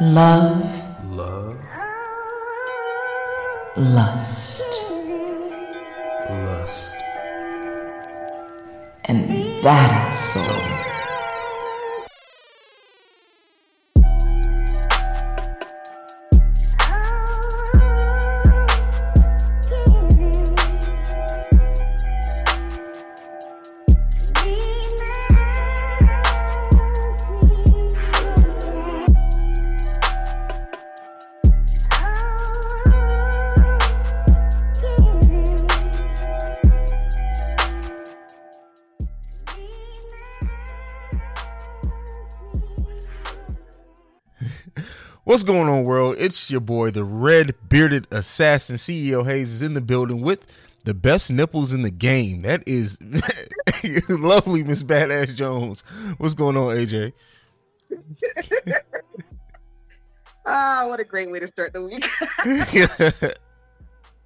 love, love, lust, lust, and BadAss Soul. It's your boy, the red bearded assassin. CJ Hayes is in the building with the best nipples in the game. That is lovely, Miss Badass Jones. What's going on, AJ? Ah, what a great way to start the week.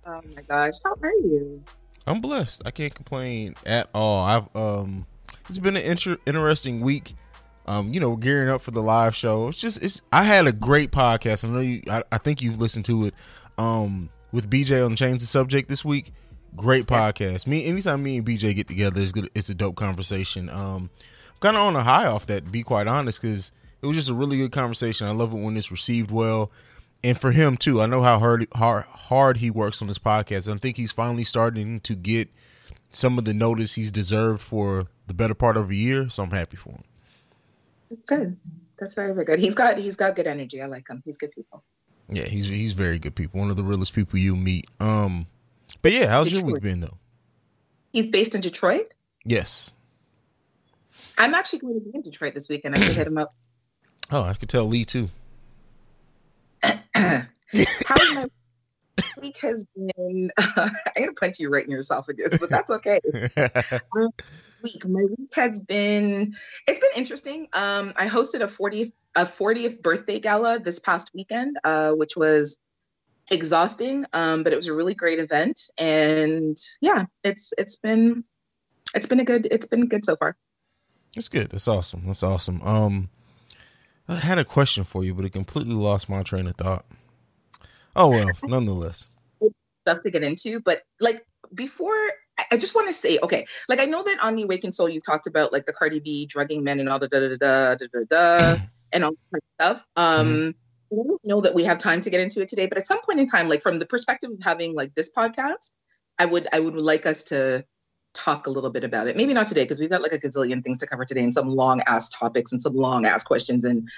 oh my gosh, how are you? I'm blessed. I can't complain at all. I've um, it's been an inter- interesting week. Um, you know, gearing up for the live show. It's just it's. I had a great podcast. I know you. I, I think you've listened to it. Um, with BJ on Change the Subject this week. Great podcast. Me, anytime me and BJ get together, it's good. It's a dope conversation. Um, I'm kind of on a high off that. To be quite honest, because it was just a really good conversation. I love it when it's received well, and for him too. I know how hard hard hard he works on this podcast. I think he's finally starting to get some of the notice he's deserved for the better part of a year. So I'm happy for him. Good. That's very, very good. He's got he's got good energy. I like him. He's good people. Yeah, he's he's very good people. One of the realest people you meet. Um, but yeah, how's your week been though? He's based in Detroit. Yes. I'm actually going to be in Detroit this weekend. I should hit him up. Oh, I could tell Lee too. How my week has been? I'm gonna punch you right in your esophagus, but that's okay. week. My week has been it's been interesting. Um, I hosted a 40th a 40th birthday gala this past weekend, uh, which was exhausting, um, but it was a really great event. And yeah, it's it's been it's been a good it's been good so far. That's good. That's awesome. That's awesome. Um, I had a question for you, but it completely lost my train of thought. Oh well, nonetheless. Stuff to get into, but like before. I- just want to say, okay, like I know that on the Awakened Soul you talked about like the Cardi B drugging men and all the da da da da da da and all that stuff. Um, I don't know that we have time to get into it today, but at some point in time, like from the perspective of having like this podcast, I would I would like us to talk a little bit about it. Maybe not today because we've got like a gazillion things to cover today and some long ass topics and some long ass questions and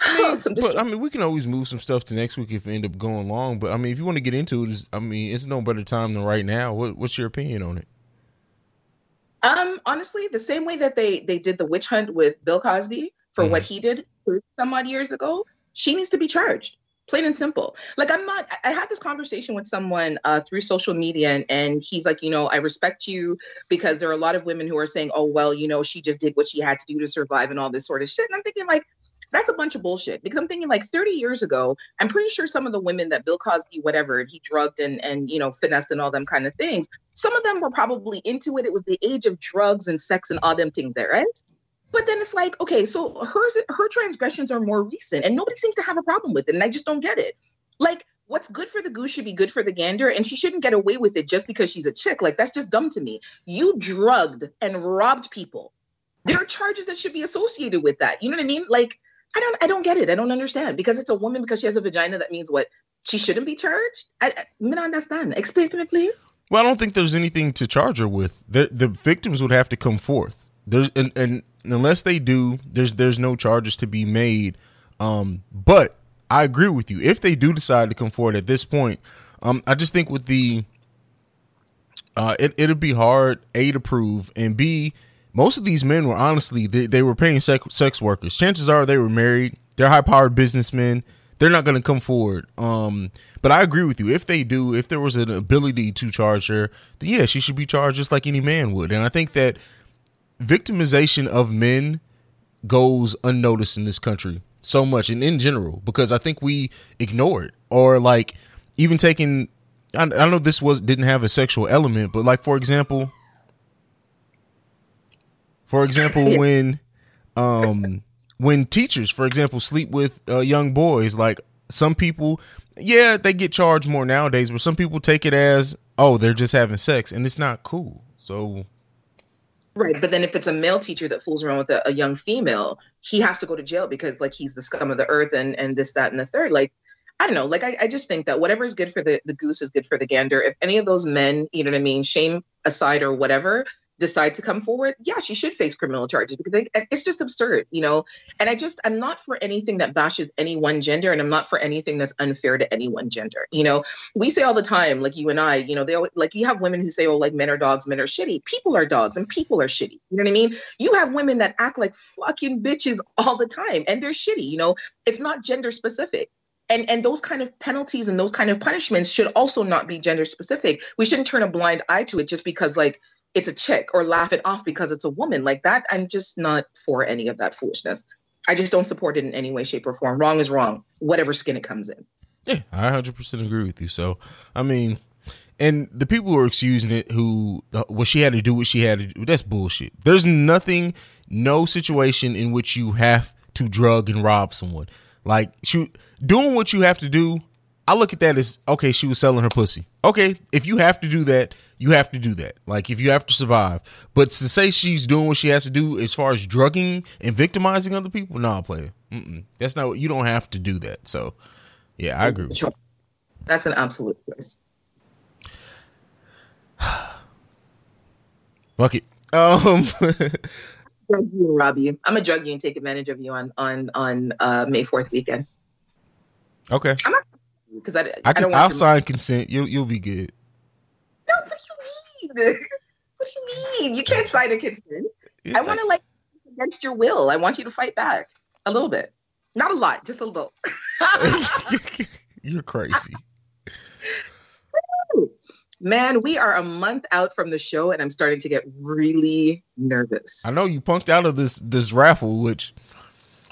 some but I mean, we can always move some stuff to next week if we end up going long. But I mean, if you want to get into it, I mean, it's no better time than right now. What, what's your opinion on it? Um, honestly, the same way that they they did the witch hunt with Bill Cosby for what he did some odd years ago, she needs to be charged. Plain and simple. Like I'm not. I I had this conversation with someone uh, through social media, and, and he's like, you know, I respect you because there are a lot of women who are saying, oh well, you know, she just did what she had to do to survive and all this sort of shit. And I'm thinking like, that's a bunch of bullshit because I'm thinking like 30 years ago, I'm pretty sure some of the women that Bill Cosby, whatever, he drugged and and you know finessed and all them kind of things. Some of them were probably into it. It was the age of drugs and sex and all them things there, right? But then it's like, okay, so hers her transgressions are more recent and nobody seems to have a problem with it. And I just don't get it. Like, what's good for the goose should be good for the gander, and she shouldn't get away with it just because she's a chick. Like, that's just dumb to me. You drugged and robbed people. There are charges that should be associated with that. You know what I mean? Like, I don't I don't get it. I don't understand. Because it's a woman because she has a vagina, that means what? She shouldn't be charged? I, I, don't understand. Explain to me, please. Well, I don't think there's anything to charge her with. The the victims would have to come forth. There's and, and unless they do, there's there's no charges to be made. Um, but I agree with you. If they do decide to come forward at this point, um, I just think with the uh, it it'll be hard a to prove and b most of these men were honestly they, they were paying sex, sex workers. Chances are they were married. They're high powered businessmen. They're not going to come forward. Um, but I agree with you. If they do, if there was an ability to charge her, then yeah, she should be charged just like any man would. And I think that victimization of men goes unnoticed in this country so much and in general because I think we ignore it or like even taking I, I know this was didn't have a sexual element but like for example for example when um when teachers, for example, sleep with uh, young boys, like some people, yeah, they get charged more nowadays, but some people take it as, oh, they're just having sex, and it's not cool. So, Right, but then if it's a male teacher that fools around with a, a young female, he has to go to jail because like he's the scum of the earth and and this that and the third. Like I don't know. Like I, I just think that whatever is good for the the goose is good for the gander. If any of those men, you know what I mean, shame aside or whatever, decide to come forward, yeah, she should face criminal charges because they, it's just absurd, you know. And I just I'm not for anything that bashes any one gender, and I'm not for anything that's unfair to any one gender. You know, we say all the time, like you and I, you know, they always, like you have women who say, oh, like men are dogs, men are shitty. People are dogs, and people are shitty. You know what I mean? You have women that act like fucking bitches all the time, and they're shitty. You know, it's not gender specific and and those kind of penalties and those kind of punishments should also not be gender specific we shouldn't turn a blind eye to it just because like it's a chick or laugh it off because it's a woman like that i'm just not for any of that foolishness i just don't support it in any way shape or form wrong is wrong whatever skin it comes in yeah, I 100% agree with you. So, I mean, and the people who are excusing it, who uh, what she had to do, what she had to do, that's bullshit. There's nothing, no situation in which you have to drug and rob someone. Like, she doing what you have to do. I look at that as okay. She was selling her pussy. Okay, if you have to do that, you have to do that. Like, if you have to survive. But to say she's doing what she has to do as far as drugging and victimizing other people, nah, player. Mm-mm. That's not. You don't have to do that. So, yeah, I agree. Sure. that's an absolute choice Fuck it. Um, drug you and rob you i'm gonna drug you and take advantage of you on on on uh may 4th weekend okay. i'm not because I, I, I don't can. want I'll you- sign consent. You'll you'll be good. No, what do you mean? What do you mean? You can't sign a consent. It's I want to like against your will. I want you to fight back a little bit, not a lot, just a little. You're crazy. Man, we are a month out from the show, and I'm starting to get really nervous. I know you punked out of this this raffle, which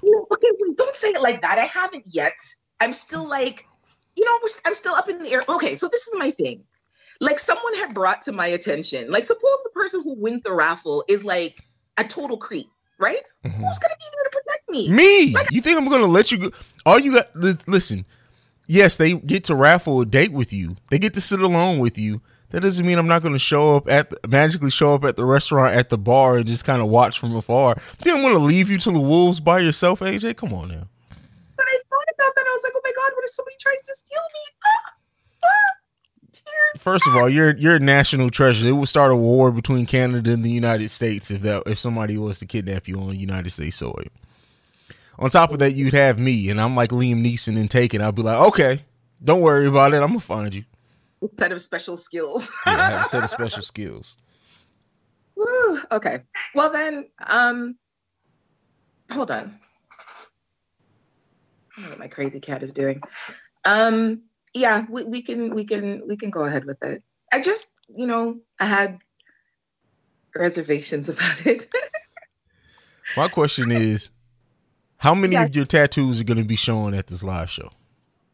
No, okay, wait, don't say it like that. I haven't yet. I'm still like, you know, I'm still up in the air. Okay, so this is my thing. Like someone had brought to my attention, like suppose the person who wins the raffle is like a total creep, right? Mm-hmm. Who's gonna be there to protect me? me. Like, You think I'm gonna let you go? All you got. li- Listen. Yes, they get to raffle a date with you. They get to sit alone with you. That doesn't mean I'm not going to show up at the, magically show up at the restaurant at the bar and just kind of watch from afar. Think I'm going to leave you to the wolves by yourself, AJ? Come on now. But I thought about that. I was like, oh my god, what if somebody tries to steal me? Ah, ah. First of all, you're you're a national treasure. It would start a war between Canada and the United States if that if somebody was to kidnap you on United States soil. On top of that, you'd have me, and I'm like Liam Neeson and Taken. I'd be like, okay, don't worry about it. I'm gonna find you. Set of special skills. Yeah, I have a set of special skills. Woo, okay. Well then, um, hold on. I don't know what my crazy cat is doing. Um, yeah, we, we can we can we can go ahead with it. I just, you know, I had reservations about it. My question is, how many Yeah. of your tattoos are gonna be showing at this live show?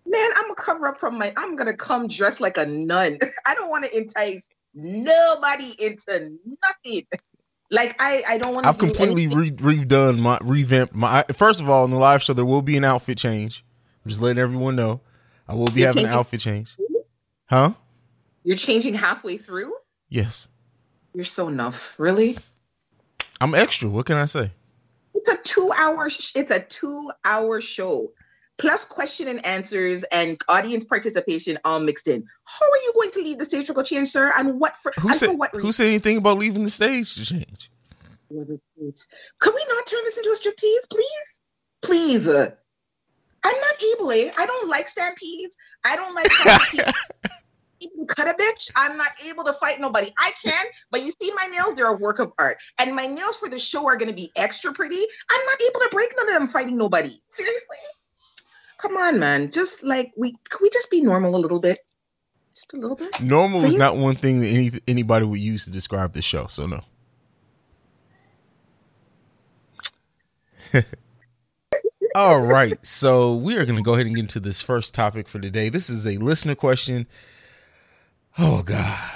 Man, I'm gonna cover up from my. I'm gonna come dressed like a nun. I don't want to entice nobody into nothing. Like I, I don't want to. I've completely re- redone my revamped my. First of all, in the live show, there will be an outfit change. I'm just letting everyone know. I will be You're having an outfit change. Huh? You're changing halfway through. Yes. You're so enough. Really? I'm extra. What can I say? It's a two-hour. Sh- it's a two-hour show, plus question and answers and audience participation all mixed in. How are you going to leave the stage for go change, sir? And what for? Who said for what Who said anything about leaving the stage to change? reason? Could we not turn this into a striptease, please? Please. I'm not able. eh? I don't like stampedes. I don't like stampedes. People cut a bitch. I'm not able to fight nobody. I can, but you see my nails, they're a work of art. And my nails for the show are going to be extra pretty. I'm not able to break none of them fighting nobody. Seriously? Come on, man. Just like we could we just be normal a little bit? Just a little bit? Normal is not one thing that any anybody would use to describe the show. So no. All right, so we are going to go ahead and get into this first topic for today. This is a listener question. Oh God,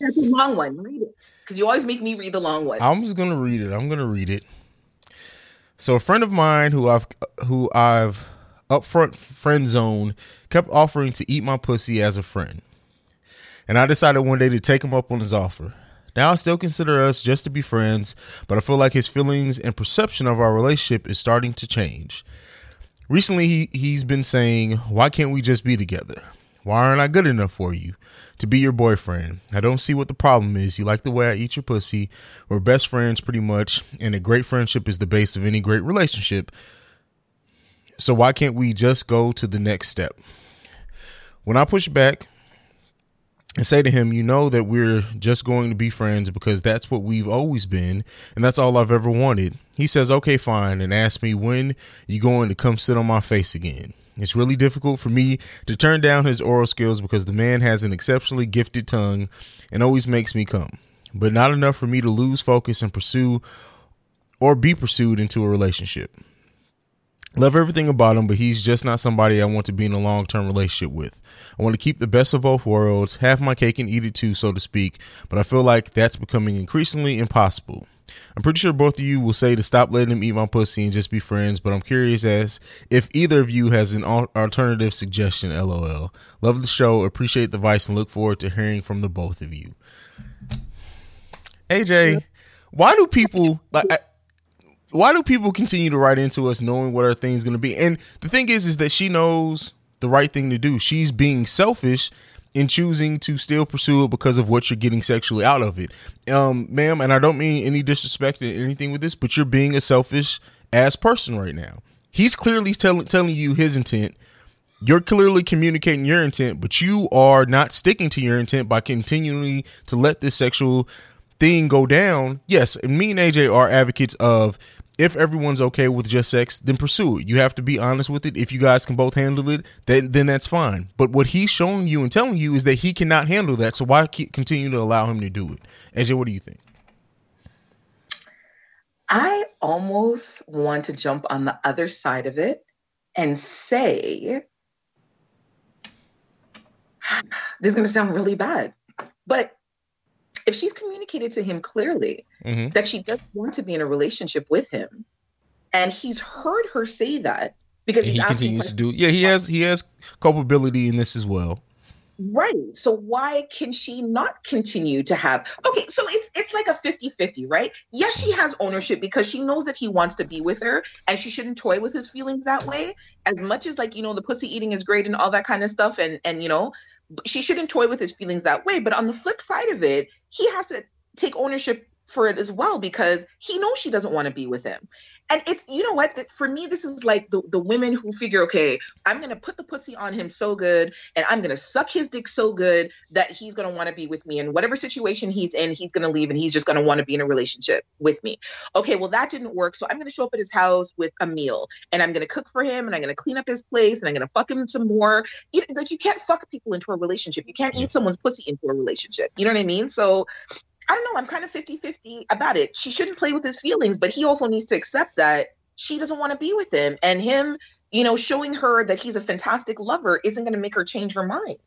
That's a long one. Read it. Because you always make me read the long one. I'm just going to read it. I'm going to read it. So a friend of mine who I've who I've upfront friend zone kept offering to eat my pussy as a friend. And I decided one day to take him up on his offer. Now I still consider us just to be friends, but I feel like his feelings and perception of our relationship is starting to change. Recently he, he's been saying, Why can't we just be together? Why aren't I good enough for you to be your boyfriend? I don't see what the problem is. You like the way I eat your pussy. We're best friends pretty much, and a great friendship is the base of any great relationship. So why can't we just go to the next step? When I push back and say to him, you know that we're just going to be friends because that's what we've always been and that's all I've ever wanted. He says, okay, fine, and asks me when you going to come sit on my face again. It's really difficult for me to turn down his oral skills because the man has an exceptionally gifted tongue and always makes me come, but not enough for me to lose focus and pursue or be pursued into a relationship. Love everything about him, but he's just not somebody I want to be in a long term relationship with. I want to keep the best of both worlds, have my cake and eat it too, so to speak, but I feel like that's becoming increasingly impossible. I'm pretty sure both of you will say to stop letting him eat my pussy and just be friends, but I'm curious as if either of you has an alternative suggestion. LOL. Love the show, appreciate the advice, and look forward to hearing from the both of you. AJ, why do people like? I, why do people continue to write into us knowing what our thing's going to be? And the thing is, is that she knows the right thing to do. She's being selfish in choosing to still pursue it because of what you're getting sexually out of it. Um, ma'am, and I don't mean any disrespect or anything with this, but you're being a selfish ass person right now. He's clearly telling telling you his intent. You're clearly communicating your intent, but you are not sticking to your intent by continuing to let this sexual thing go down. Yes, me and AJ are advocates of if everyone's okay with just sex, then pursue it. You have to be honest with it. If you guys can both handle it, then then that's fine. But what he's showing you and telling you is that he cannot handle that. So why continue to allow him to do it? AJ, what do you think? I almost want to jump on the other side of it and say this is going to sound really bad, but if she's communicated to him clearly mm-hmm. that she doesn't want to be in a relationship with him, and he's heard her say that because he continues to do, yeah, he has he has culpability in this as well. Right. So why can she not continue to have Okay, so it's it's like a 50-50, right? Yes, she has ownership because she knows that he wants to be with her and she shouldn't toy with his feelings that way. As much as like, you know, the pussy eating is great and all that kind of stuff and and you know, she shouldn't toy with his feelings that way, but on the flip side of it, he has to take ownership for it as well because he knows she doesn't want to be with him. And it's you know what for me this is like the, the women who figure okay i'm gonna put the pussy on him so good and i'm gonna suck his dick so good that he's gonna want to be with me and whatever situation he's in he's gonna leave and he's just gonna want to be in a relationship with me. Okay well that didn't work so i'm gonna show up at his house with a meal and i'm gonna cook for him and i'm gonna clean up his place and i'm gonna fuck him some more. You, like you can't fuck people into a relationship. You can't eat someone's pussy into a relationship. You know what i mean? So I don't know. I'm kind of 50 50 about it. She shouldn't play with his feelings, but he also needs to accept that she doesn't want to be with him. And him, you know, showing her that he's a fantastic lover isn't going to make her change her mind.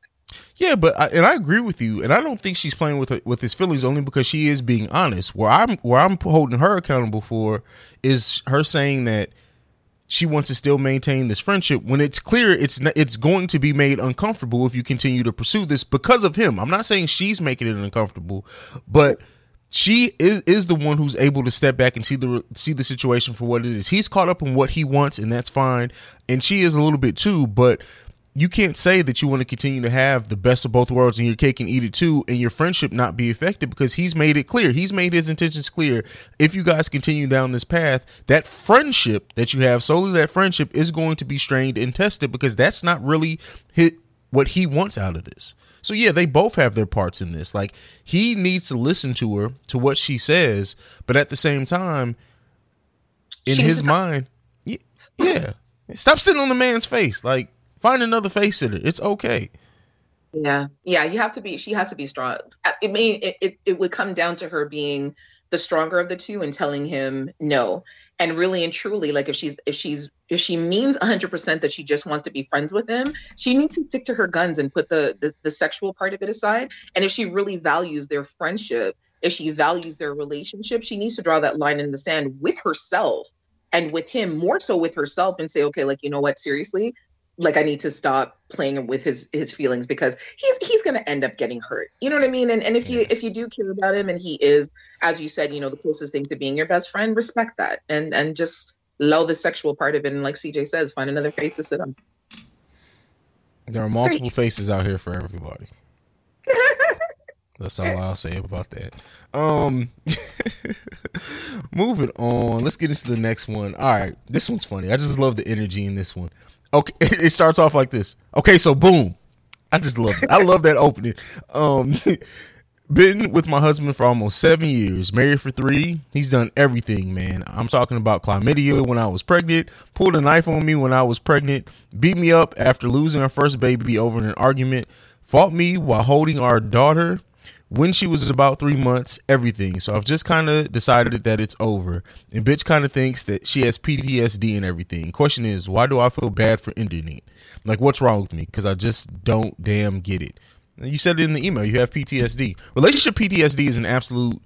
Yeah, but I, and I agree with you, and I don't think she's playing with her, with his feelings only because she is being honest. Where I'm where I'm holding her accountable for is her saying that she wants to still maintain this friendship when it's clear it's it's going to be made uncomfortable if you continue to pursue this because of him. I'm not saying she's making it uncomfortable, but she is is the one who's able to step back and see the see the situation for what it is. He's caught up in what he wants and that's fine, and she is a little bit too, but you can't say that you want to continue to have the best of both worlds and your cake and eat it too and your friendship not be affected because he's made it clear. He's made his intentions clear. If you guys continue down this path that friendship that you have solely that friendship is going to be strained and tested because that's not really hit what he wants out of this. So yeah they both have their parts in this. Like he needs to listen to her to what she says but at the same time in his mind yeah, yeah. Stop sitting on the man's face. Like Find another face in it. It's okay. Yeah, yeah. You have to be. She has to be strong. It may. it, it. It would come down to her being the stronger of the two and telling him no. And really and truly, like if she's if she's if she means 100% that she just wants to be friends with him, she needs to stick to her guns and put the, the the sexual part of it aside. And if she really values their friendship, if she values their relationship, she needs to draw that line in the sand with herself and with him more so with herself and say okay like you know what seriously like I need to stop playing with his his feelings because he's he's gonna end up getting hurt. You know what I mean? And and if you if you do care about him and he is, as you said, you know, the closest thing to being your best friend, respect that and and just lull the sexual part of it. And like CJ says, find another face to sit on. There are multiple faces out here for everybody. That's all I'll say about that. Um moving on. Let's get into the next one. All right. This one's funny. I just love the energy in this one. Okay, it starts off like this. Okay, so boom. I just love it. I love that opening. Um been with my husband for almost seven years, married for three. He's done everything, man. I'm talking about chlamydia when I was pregnant, pulled a knife on me when I was pregnant, beat me up after losing our first baby over an argument, fought me while holding our daughter when she was about three months, everything. So I've just kind of decided that it's over. And bitch kind of thinks that she has PTSD and everything. Question is, why do I feel bad for ending it? Like, what's wrong with me? Because I just don't damn get it. You said it in the email. You have PTSD. Relationship PTSD is an absolute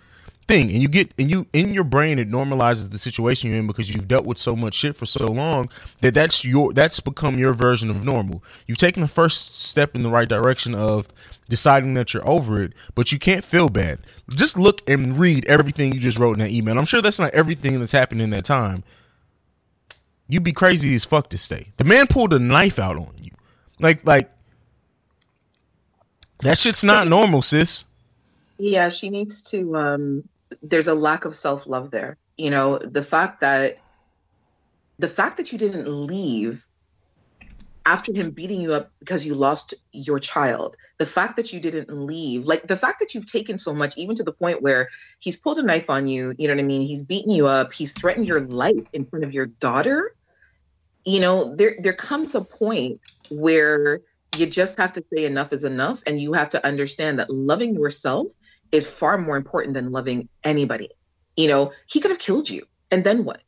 thing and you get and you in your brain it normalizes the situation you're in because you've dealt with so much shit for so long that that's your that's become your version of normal. You've taken the first step in the right direction of deciding that you're over it but you can't feel bad. Just look and read everything you just wrote in that email. I'm sure that's not everything that's happened in that time. You'd be crazy as fuck to stay. The man pulled a knife out on you. Like like that shit's not normal sis. Yeah she needs to um there's a lack of self-love there. You know the fact that the fact that you didn't leave after him beating you up because you lost your child the fact that you didn't leave like the fact that you've taken so much even to the point where he's pulled a knife on you you know what i mean? He's beaten you up. He's threatened your life in front of your daughter. You know there there comes a point where you just have to say enough is enough and you have to understand that loving yourself is far more important than loving anybody. You know, he could have killed you. And then what?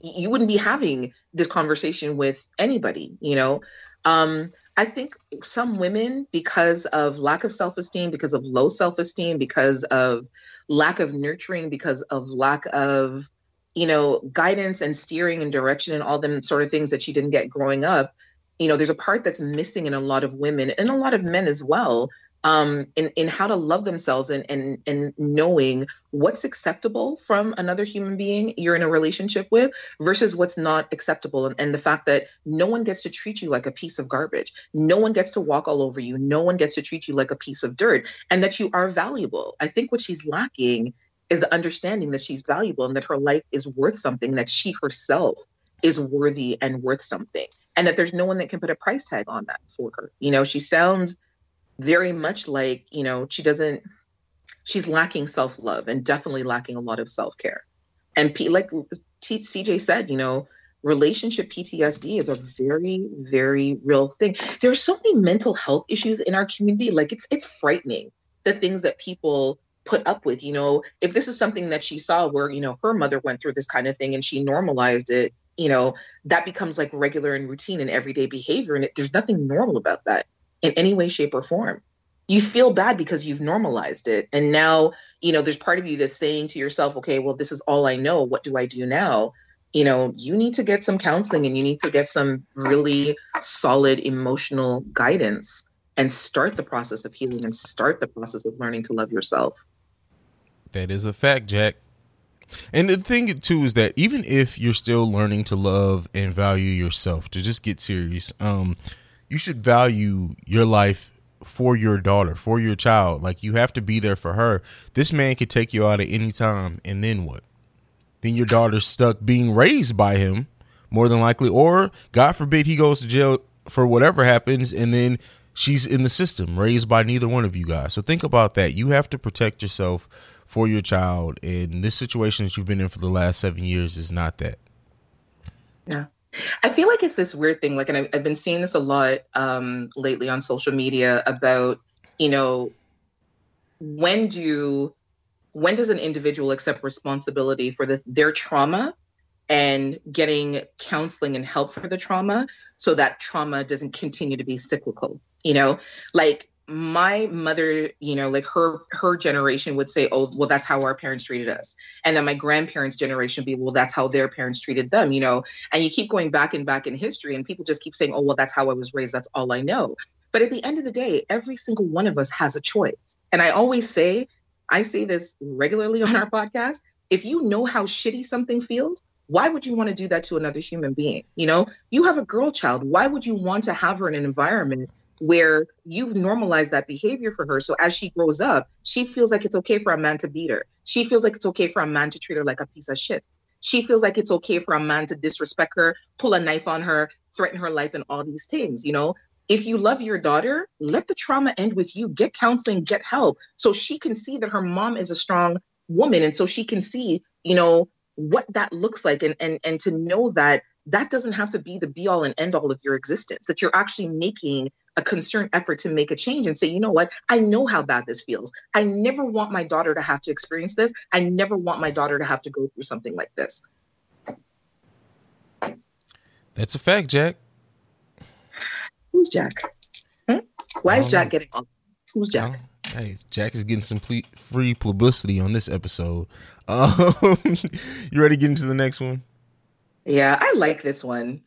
You wouldn't be having this conversation with anybody, you know? Um, I think some women, because of lack of self esteem, because of low self esteem, because of lack of nurturing, because of lack of, you know, guidance and steering and direction and all them sort of things that she didn't get growing up, you know, there's a part that's missing in a lot of women and a lot of men as well um, in, in how to love themselves and, and, and knowing what's acceptable from another human being you're in a relationship with versus what's not acceptable. And, and the fact that no one gets to treat you like a piece of garbage. No one gets to walk all over you. No one gets to treat you like a piece of dirt and that you are valuable. I think what she's lacking is the understanding that she's valuable and that her life is worth something, that she herself is worthy and worth something. And that there's no one that can put a price tag on that for her. You know, she sounds very much like, you know, she doesn't, she's lacking self love and definitely lacking a lot of self care. And P, like T, CJ said, you know, relationship PTSD is a very, very real thing. There are so many mental health issues in our community. Like it's it's frightening the things that people put up with. You know, if this is something that she saw where, you know, her mother went through this kind of thing and she normalized it, you know, that becomes like regular and routine and everyday behavior. And it, there's nothing normal about that in any way, shape, or form. You feel bad because you've normalized it. And now, you know, there's part of you that's saying to yourself, okay, well, this is all I know. What do I do now? You know, you need to get some counseling and you need to get some really solid emotional guidance and start the process of healing and start the process of learning to love yourself. That is a fact, Jack. And the thing too is that even if you're still learning to love and value yourself, to just get serious, um, you should value your life for your daughter, for your child. Like you have to be there for her. This man could take you out at any time, and then what? Then your daughter's stuck being raised by him, more than likely, or God forbid he goes to jail for whatever happens, and then she's in the system, raised by neither one of you guys. So think about that. You have to protect yourself for your child, and this situation that you've been in for the last seven years is not that. Yeah. I feel like it's this weird thing. Like, and I've, I've been seeing this a lot um, lately on social media about, you know, when do when does an individual accept responsibility for the, their trauma and getting counseling and help for the trauma so that trauma doesn't continue to be cyclical you know like my mother, you know, like her her generation would say, "Oh, well, that's how our parents treated us," and then my grandparents' generation be, "Well, that's how their parents treated them," you know. And you keep going back and back in history, and people just keep saying, "Oh, well, that's how I was raised. That's all I know." But at the end of the day, every single one of us has a choice. And I always say, I say this regularly on our podcast. If you know how shitty something feels, why would you want to do that to another human being? You know, you have a girl child. Why would you want to have her in an environment where you've normalized that behavior for her. So as she grows up, she feels like it's okay for a man to beat her. She feels like it's okay for a man to treat her like a piece of shit. She feels like it's okay for a man to disrespect her, pull a knife on her, threaten her life, and all these things. You know, if you love your daughter, let the trauma end with you. Get counseling, get help, so she can see that her mom is a strong woman, and so she can see, you know, what that looks like, and and and to know that that doesn't have to be the be all and end all of your existence. That you're actually making a concerned effort to make a change and say, you know what, I know how bad this feels. I never want my daughter to have to experience this. I never want my daughter to have to go through something like this. That's a fact, Jack. Who's Jack? Hmm? Why is Jack know. getting on? Who's Jack? Hey, Jack is getting some ple- free publicity on this episode. Um, you ready to get into the next one? Yeah, I like this one.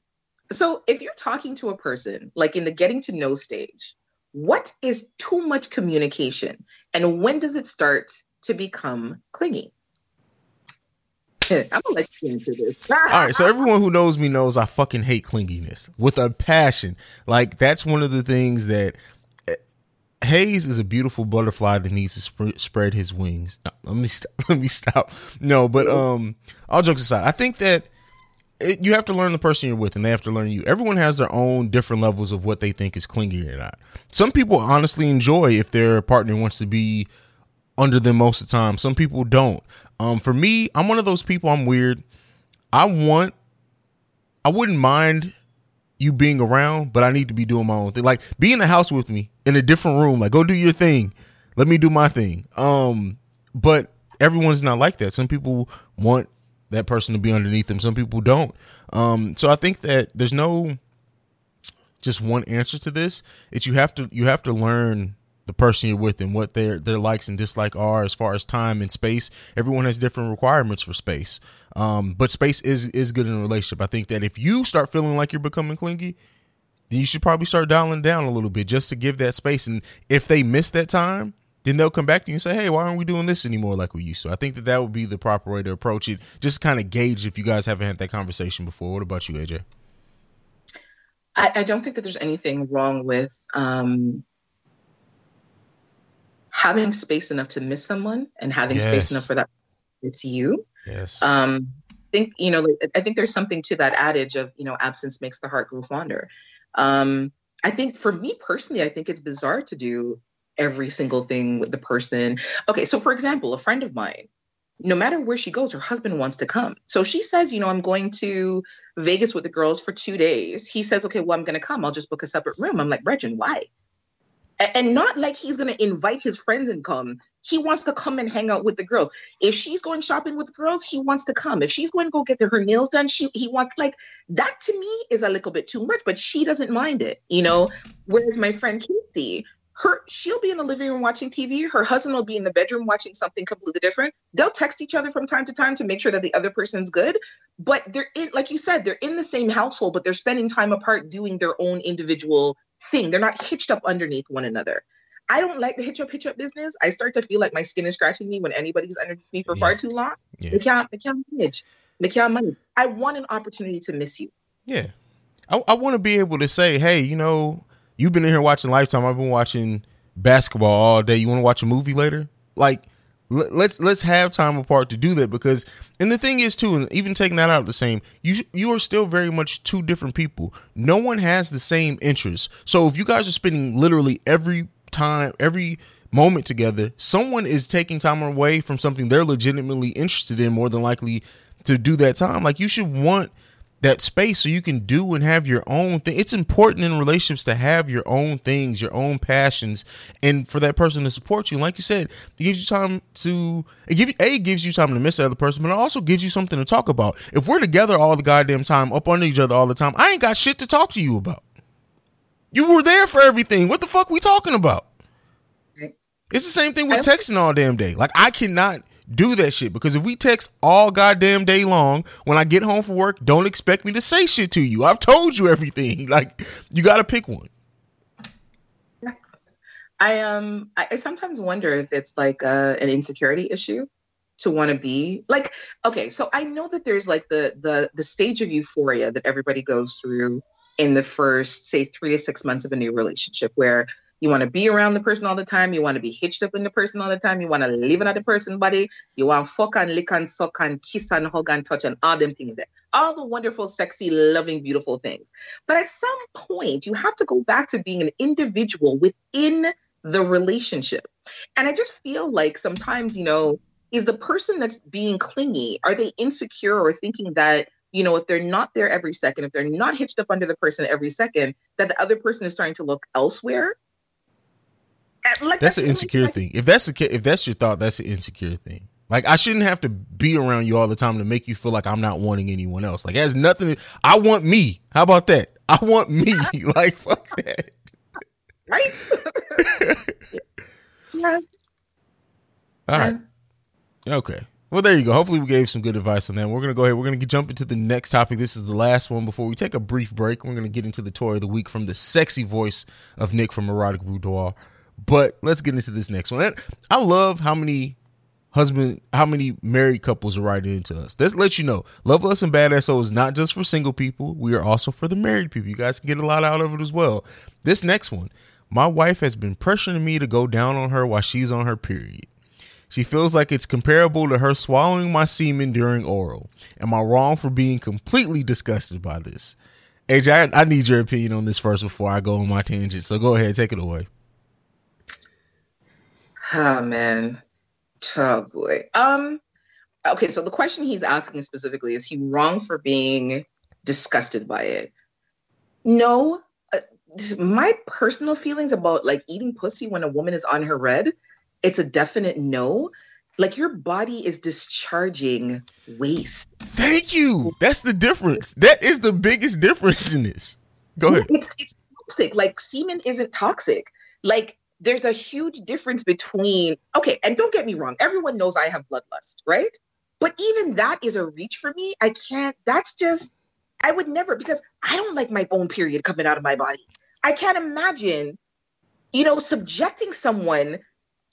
So if you're talking to a person, like in the getting to know stage, what is too much communication? And when does it start to become clingy? I'm gonna let you answer this. All right, so everyone who knows me knows I fucking hate clinginess with a passion. Like that's one of the things that eh, Hayes is a beautiful butterfly that needs to sp- spread his wings. No, let me st- let me stop. No, but um, all jokes aside, I think that it, you have to learn the person you're with and they have to learn you. Everyone has their own different levels of what they think is clingy or not. Some people honestly enjoy if their partner wants to be under them most of the time. Some people don't. Um, for me, I'm one of those people. I'm weird. I want, I wouldn't mind you being around, but I need to be doing my own thing. Like be in the house with me in a different room. Like go do your thing. Let me do my thing. Um, but everyone's not like that. Some people want that person to be underneath them. Some people don't. Um, so I think that there's no just one answer to this. It's you have to you have to learn the person you're with and what their their likes and dislikes are as far as time and space. Everyone has different requirements for space. Um, but space is is good in a relationship. I think that if you start feeling like you're becoming clingy, then you should probably start dialing down a little bit just to give that space. And if they miss that time, then they'll come back to you and say, "Hey, why aren't we doing this anymore like we used to?" I think that that would be the proper way to approach it. Just kind of gauge if you guys haven't had that conversation before. What about you, AJ? I, I don't think that there's anything wrong with um, having space enough to miss someone and having yes. space enough for that it's you. Yes. Um, I think you know. I think there's something to that adage of you know, absence makes the heart grow fonder. Um, I think for me personally, I think it's bizarre to do every single thing with the person. Okay, so for example, a friend of mine, no matter where she goes, her husband wants to come. So she says, you know, I'm going to Vegas with the girls for two days. He says, okay, well, I'm going to come. I'll just book a separate room. I'm like, Regin, why? And not like he's going to invite his friends and come. He wants to come and hang out with the girls. If she's going shopping with the girls, he wants to come. If she's going to go get her nails done, she he wants like that to me is a little bit too much, but she doesn't mind it, you know. Whereas my friend Casey, her she'll be in the living room watching TV. Her husband will be in the bedroom watching something completely different. They'll text each other from time to time to make sure that the other person's good. But they're in, like you said, they're in the same household, but they're spending time apart doing their own individual thing. They're not hitched up underneath one another. I don't like the hitch up hitch up business. I start to feel like my skin is scratching me when anybody's underneath me for yeah. far too long. Yeah. They can't, they can't manage. They can't manage. I want an opportunity to miss you. Yeah. I, I want to be able to say, hey, you know, You've been in here watching Lifetime. I've been watching basketball all day. You want to watch a movie later? Like, let's let's have time apart to do that because and the thing is too and even taking that out the same you you are still very much two different people no one has the same interests so if you guys are spending literally every time every moment together someone is taking time away from something they're legitimately interested in more than likely to do that time like you should want that space so you can do and have your own thing. It's important in relationships to have your own things, your own passions, and for that person to support you. And like you said, it gives you time to it give you a gives you time to miss the other person, but it also gives you something to talk about. If we're together all the goddamn time, up under each other all the time, I ain't got shit to talk to you about. You were there for everything. What the fuck we talking about? It's the same thing with texting all damn day. Like I cannot do that shit because if we text all goddamn day long, when I get home from work, don't expect me to say shit to you. I've told you everything. Like you got to pick one. I um I, I sometimes wonder if it's like a, an insecurity issue to want to be like okay so i know that there's like the the the stage of euphoria that everybody goes through in the first say three to six months of a new relationship where you want to be around the person all the time you want to be hitched up in the person all the time you want to live in other person body you want fuck and lick and suck and kiss and hug and touch and all them things there. All the wonderful sexy loving beautiful things. But at some point you have to go back to being an individual within the relationship. And i just feel like sometimes you know is the person that's being clingy are they insecure or thinking that you know if they're not there every second if they're not hitched up under the person every second that the other person is starting to look elsewhere like that's an insecure like, thing if that's the if that's your thought that's an insecure thing like I shouldn't have to be around you all the time to make you feel like I'm not wanting anyone else. Like it has nothing. To, I want me. How about that? I want me. like fuck that. Right. yeah. All right. Okay. Well, there you go. Hopefully, we gave some good advice on that. We're going to go ahead. We're going to jump into the next topic. This is the last one before we take a brief break. We're going to get into the toy of the week from the sexy voice of Nick from Erotic Boudoir. But let's get into this next one. I love how many husband, how many married couples are writing into us. Let's let you know. Love Lust and Bad SO is not just for single people. We are also for the married people. You guys can get a lot out of it as well. This next one. My wife has been pressuring me to go down on her while she's on her period. She feels like it's comparable to her swallowing my semen during oral. Am I wrong for being completely disgusted by this? AJ, I, I need your opinion on this first before I go on my tangent. So go ahead, take it away. Oh man. Oh boy. Um okay, so the question he's asking specifically is he wrong for being disgusted by it? No. Uh, my personal feelings about like eating pussy when a woman is on her red it's a definite no. Like your body is discharging waste. Thank you. That's the difference. That is the biggest difference in this. Go ahead. It's, it's toxic. Like semen isn't toxic. Like there's a huge difference between okay, and don't get me wrong, everyone knows I have bloodlust, right? But even that is a reach for me. I can't, that's just, I would never, because I don't like my own period coming out of my body. I can't imagine, you know, subjecting someone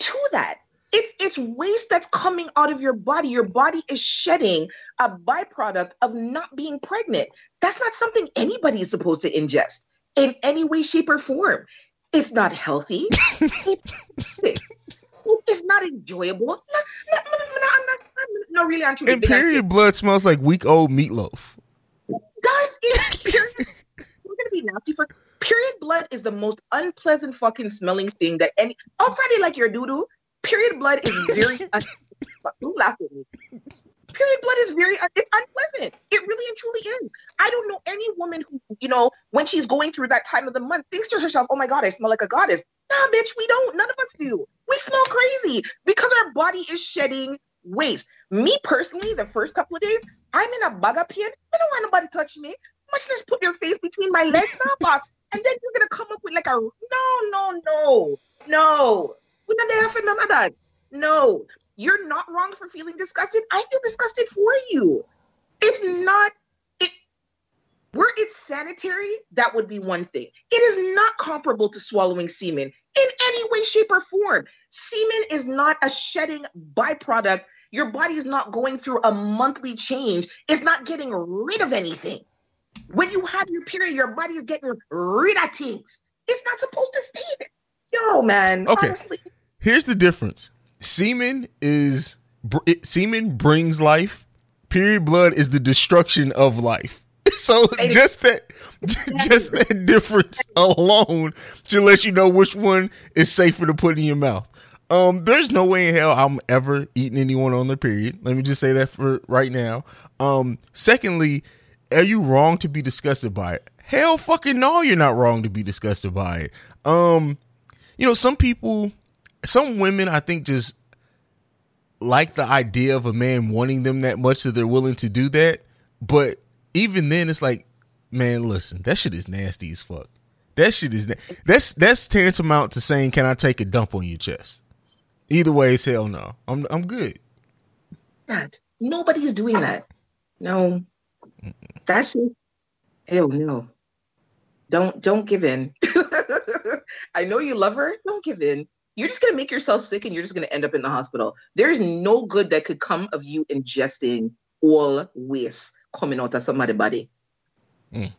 to that. It's it's waste that's coming out of your body. Your body is shedding a byproduct of not being pregnant. That's not something anybody is supposed to ingest in any way, shape, or form. It's not healthy. it's, not enjoyable. No, no, no, no, really, I'm And period blood smells like week old meatloaf. Does it? Period. We're gonna be nasty for period blood is the most unpleasant fucking smelling thing that any outside of like your doo doo. Period blood is very. un- don't laugh at me. Period blood is very. Uh, it's unpleasant. It really and truly is. I don't know any woman who you know when she's going through that time of the month thinks to herself, "Oh my god, I smell like a goddess." Nah, bitch, we don't. None of us do. We smell crazy because our body is shedding waste. Me personally, the first couple of days, I'm in a bag of pain. I don't want nobody touch me. Much less put your face between my legs, now, boss. And then you're gonna come up with like a no, no, no, no. We're not there for none of that. No, you're not wrong for feeling disgusted. I feel disgusted for you. It's not it were it sanitary, that would be one thing. It is not comparable to swallowing semen in any way, shape, or form. Semen is not a shedding byproduct. Your body is not going through a monthly change. It's not getting rid of anything. When you have your period, your body is getting rid of things. It's not supposed to stay there. Yo, man. Okay. Honestly. Here's the difference. Semen is it, semen brings life. Period blood is the destruction of life. So just that, just that difference alone should let you know which one is safer to put in your mouth. Um, there's no way in hell I'm ever eating anyone on their period. Let me just say that for right now. Um, secondly, are you wrong to be disgusted by it? Hell fucking no, you're not wrong to be disgusted by it. Um, you know, some people, some women, I think just like the idea of a man wanting them that much that they're willing to do that. But even then, it's like, man, listen, that shit is nasty as fuck. That shit is na- that's that's tantamount to saying, "Can I take a dump on your chest?" Either way, it's hell no. I'm I'm good. That nobody's doing that. No, that's just hell no. Don't don't give in. I know you love her. Don't give in. You're just gonna make yourself sick, and you're just gonna end up in the hospital. There's no good that could come of you ingesting all waste coming out of somebody's body. Mm.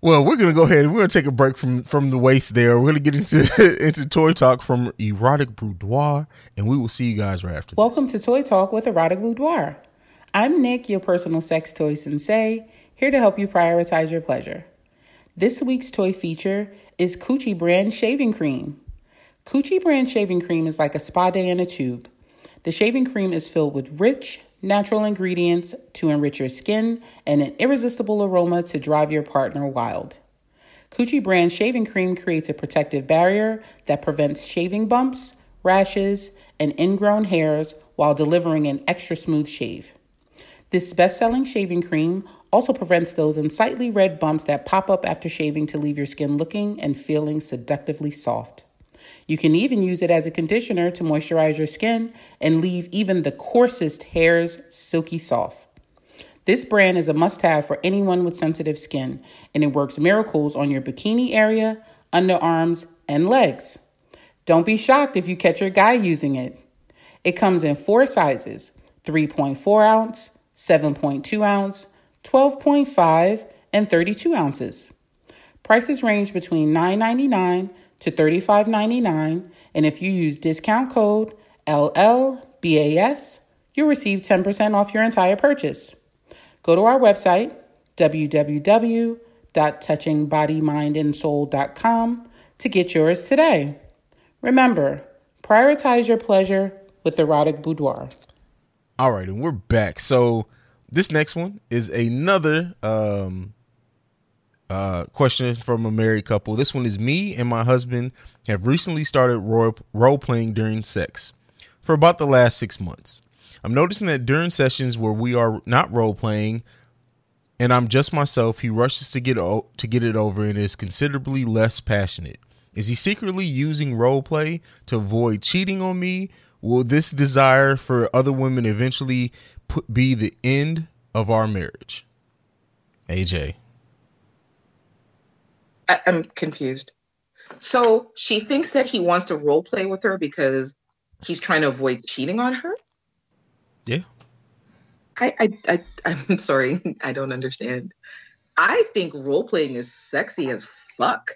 Well, we're gonna go ahead. And we're gonna take a break from from the waste there. We're gonna get into into toy talk from Erotic Boudoir, and we will see you guys right after. Welcome this. to Toy Talk with Erotic Boudoir. I'm Nick, your personal sex toy sensei, here to help you prioritize your pleasure. This week's toy feature is Coochy brand shaving cream. Coochy brand shaving cream is like a spa day in a tube. The shaving cream is filled with rich, natural ingredients to enrich your skin, and an irresistible aroma to drive your partner wild. Coochy brand shaving cream creates a protective barrier that prevents shaving bumps, rashes, and ingrown hairs while delivering an extra smooth shave. This best selling shaving cream also prevents those unsightly red bumps that pop up after shaving to leave your skin looking and feeling seductively soft. You can even use it as a conditioner to moisturize your skin and leave even the coarsest hairs silky soft. This brand is a must have for anyone with sensitive skin, and it works miracles on your bikini area, underarms, and legs. Don't be shocked if you catch your guy using it. It comes in four sizes 3.4 ounce, 7.2 ounce, 12.5, and 32 ounces. Prices range between $9.99 to $35.99, and if you use discount code LLBAS, you'll receive 10% off your entire purchase. Go to our website, www.touchingbodyminandsoul.com, to get yours today. Remember, prioritize your pleasure with Erotic Boudoir. All right, and we're back. So this next one is another um, uh, question from a married couple. This one is me and my husband have recently started role, role playing during sex for about the last six months. I'm noticing that during sessions where we are not role playing and I'm just myself, he rushes to get o- to get it over and is considerably less passionate. Is he secretly using role play to avoid cheating on me? Will this desire for other women eventually put, be the end of our marriage? AJ. I- I'm confused. So she thinks that he wants to role play with her because he's trying to avoid cheating on her. Yeah. I, I, I I'm sorry, I don't understand. I think role playing is sexy as fuck.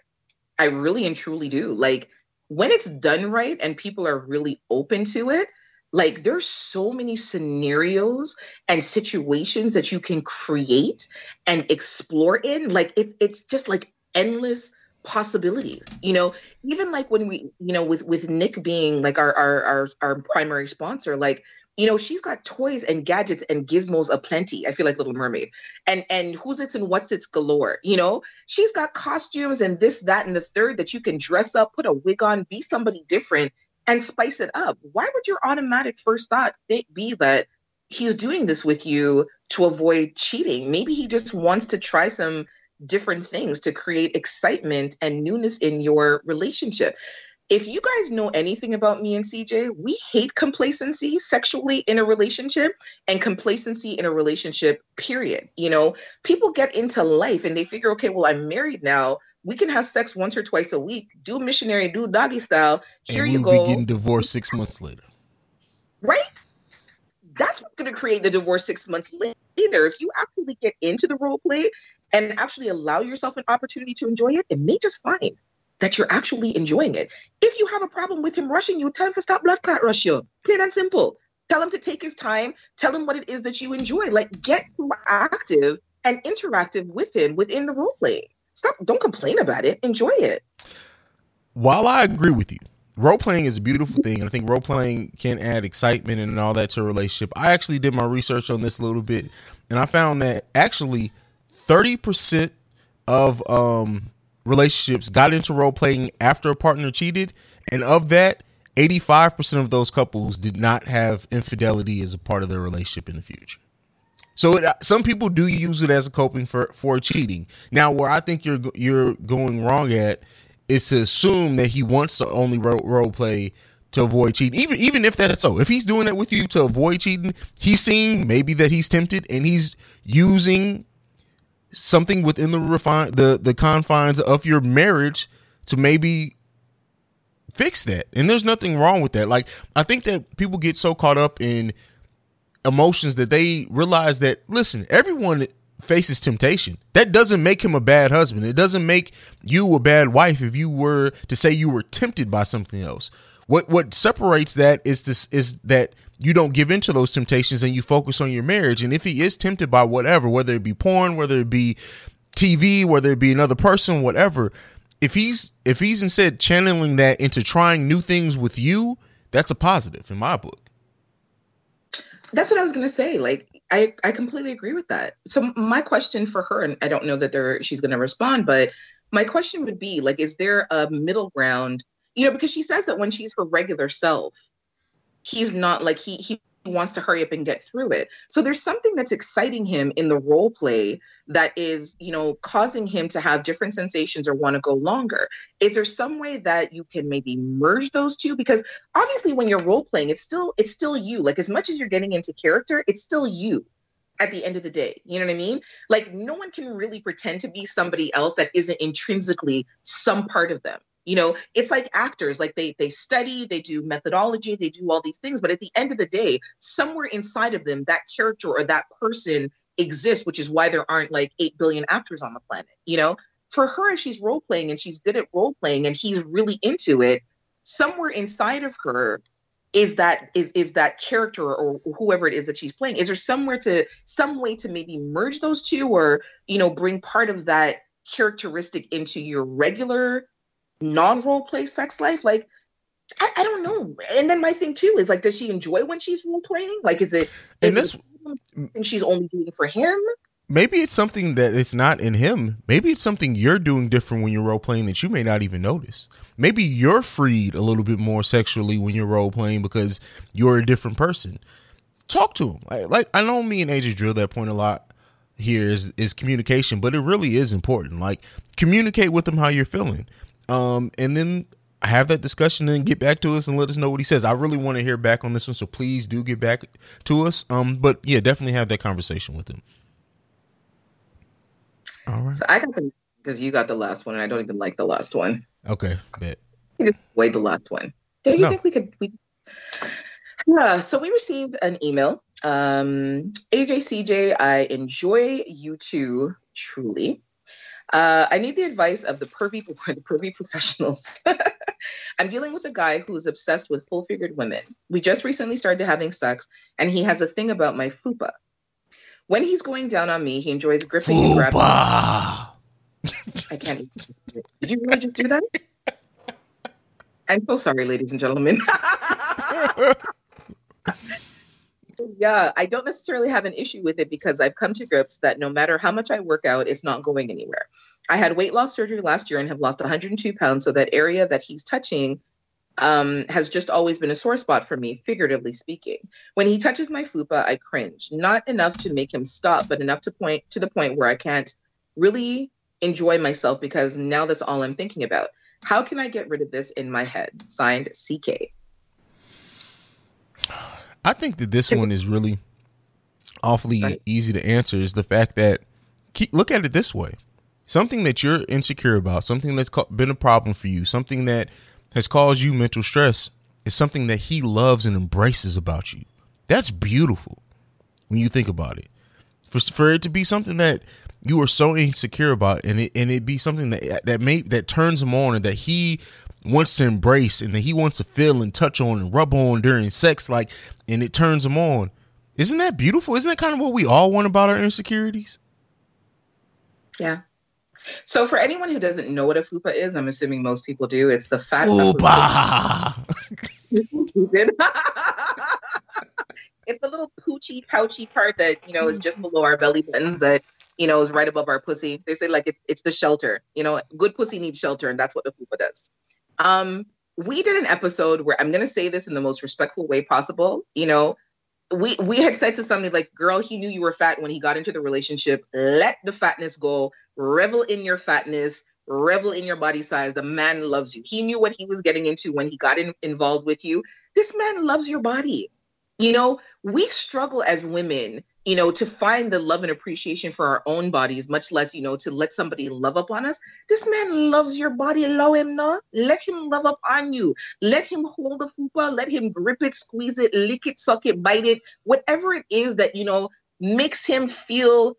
I really and truly do. Like when it's done right and people are really open to it, like there's so many scenarios and situations that you can create and explore in. Like it's it's just like endless possibilities. You know even like when we you know with with nick being like our our our, our primary sponsor like you know she's got toys and gadgets and gizmos aplenty i feel like little mermaid. And and who's it's and what's it's galore you know? She's got costumes and this that and the third that you can dress up put a wig on be somebody different and spice it up. Why would your automatic first thought be that he's doing this with you to avoid cheating? Maybe he just wants to try some different things to create excitement and newness in your relationship. If you guys know anything about me and CJ, we hate complacency sexually in a relationship and complacency in a relationship, period. You know, people get into life and they figure, okay, well, I'm married now. We can have sex once or twice a week, do missionary, do doggy style. Here and you go. Be getting divorced six months later. Right? That's what's going to create the divorce six months later. If you actually get into the role play and actually allow yourself an opportunity to enjoy it, it may just find that you're actually enjoying it. If you have a problem with him rushing you, tell him to stop blood clot rush you. Plain and simple. Tell him to take his time. Tell him what it is that you enjoy. Like get active and interactive with him within the role play. Stop. Don't complain about it. Enjoy it. While I agree with you, role playing is a beautiful thing, and I think role playing can add excitement and all that to a relationship. I actually did my research on this a little bit, and I found that actually 30% of um, relationships got into role playing after a partner cheated. And of that, 85% of those couples did not have infidelity as a part of their relationship in the future. So it, some people do use it as a coping for for cheating. Now, where I think you're you're going wrong at is to assume that he wants to only role, role play to avoid cheating. Even even if that's so, if he's doing that with you to avoid cheating, he's seeing maybe that he's tempted and he's using something within the refine the the confines of your marriage to maybe fix that. And there's nothing wrong with that. Like I think that people get so caught up in emotions that they realize that listen, everyone faces temptation. That doesn't make him a bad husband. It doesn't make you a bad wife if you were to say you were tempted by something else. What what separates that is this is that you don't give into those temptations and you focus on your marriage. And if he is tempted by whatever, whether it be porn, whether it be TV, whether it be another person, whatever, if he's if he's instead channeling that into trying new things with you, that's a positive in my book. That's what I was gonna say. Like I, I completely agree with that. So my question for her, and I don't know that there she's gonna respond, but my question would be like, is there a middle ground you know, because she says that when she's her regular self, he's not like he he wants to hurry up and get through it. So there's something that's exciting him in the role play that is, you know, causing him to have different sensations or want to go longer. Is there some way that you can maybe merge those two? Because obviously when you're role playing, it's still it's still you. Like as much as you're getting into character, it's still you at the end of the day. You know what I mean? Like no one can really pretend to be somebody else that isn't intrinsically some part of them you know it's like actors like they they study they do methodology they do all these things but at the end of the day somewhere inside of them that character or that person exists which is why there aren't like 8 billion actors on the planet you know? For her she's role playing and she's good at role playing and he's really into it somewhere inside of her is that is is that character or whoever it is that she's playing. Is there somewhere to some way to maybe merge those two or you know bring part of that characteristic into your regular non role play sex life? Like, I, I, don't know. And then my thing too is like, does she enjoy when she's role playing? Like, is it? And this, and she's only doing it for him. Maybe it's something that it's not in him. Maybe it's something you're doing different when you're role playing that you may not even notice. Maybe you're freed a little bit more sexually when you're role playing because you're a different person. Talk to him. Like, like I know me and AJ drill that point a lot here is is communication, but it really is important. Like communicate with them how you're feeling um, and then have that discussion and get back to us and let us know what he says. I really want to hear back on this one, so please do get back to us. Um, but yeah, definitely have that conversation with him. All right. So I got the because you got the last one, and I don't even like the last one. Okay, bet. You just wait the last one. Do you no. think we could? We... Yeah. So we received an email. Um, AJCJ, I enjoy you too, truly. Uh, I need the advice of the pervy, the pervy professionals. I'm dealing with a guy who is obsessed with full figured women. We just recently started having sex, and he has a thing about my fupa. When he's going down on me, he enjoys gripping fupa. and grabbing. I can't. Even, did you really just do that? I'm so sorry, ladies and gentlemen. yeah, I don't necessarily have an issue with it because I've come to grips that no matter how much I work out, it's not going anywhere. I had weight loss surgery last year and have lost 102 pounds. So that area that he's touching um, has just always been a sore spot for me, figuratively speaking. When he touches my fupa, I cringe. Not enough to make him stop, but enough to point to the point where I can't really enjoy myself because now that's all I'm thinking about. How can I get rid of this in my head? Signed, CK. I think that this one is really awfully right. easy to answer is the fact that keep, look at it this way. Something that you're insecure about, something that's been a problem for you, something that has caused you mental stress is something that he loves and embraces about you. That's beautiful when you think about it. For, for it to be something that you are so insecure about and it and it be something that that may that turns him on and that he wants to embrace and that he wants to feel and touch on and rub on during sex, like, and it turns him on. Isn't that beautiful? Isn't that kind of what we all want about our insecurities? Yeah. So for anyone who doesn't know what a fupa is, I'm assuming most people do. It's the fat. Fupa. it's the little poochy, pouchy part that you know is just below our belly buttons that you know is right above our pussy. They say like it's it's the shelter. You know, good pussy needs shelter, and that's what the fupa does. Um, we did an episode where I'm going to say this in the most respectful way possible. You know, we we had said to somebody like, "Girl, he knew you were fat when he got into the relationship. Let the fatness go. Revel in your fatness. revel in your body size. The man loves you. He knew what he was getting into when he got in, involved with you. This man loves your body. You know, we struggle as women, you know, to find the love and appreciation for our own bodies, much less, you know, to let somebody love up on us. This man loves your body. Allow him not. Let him love up on you. Let him hold the fupa. Let him grip it, squeeze it, lick it, suck it, bite it, whatever it is that, you know, makes him feel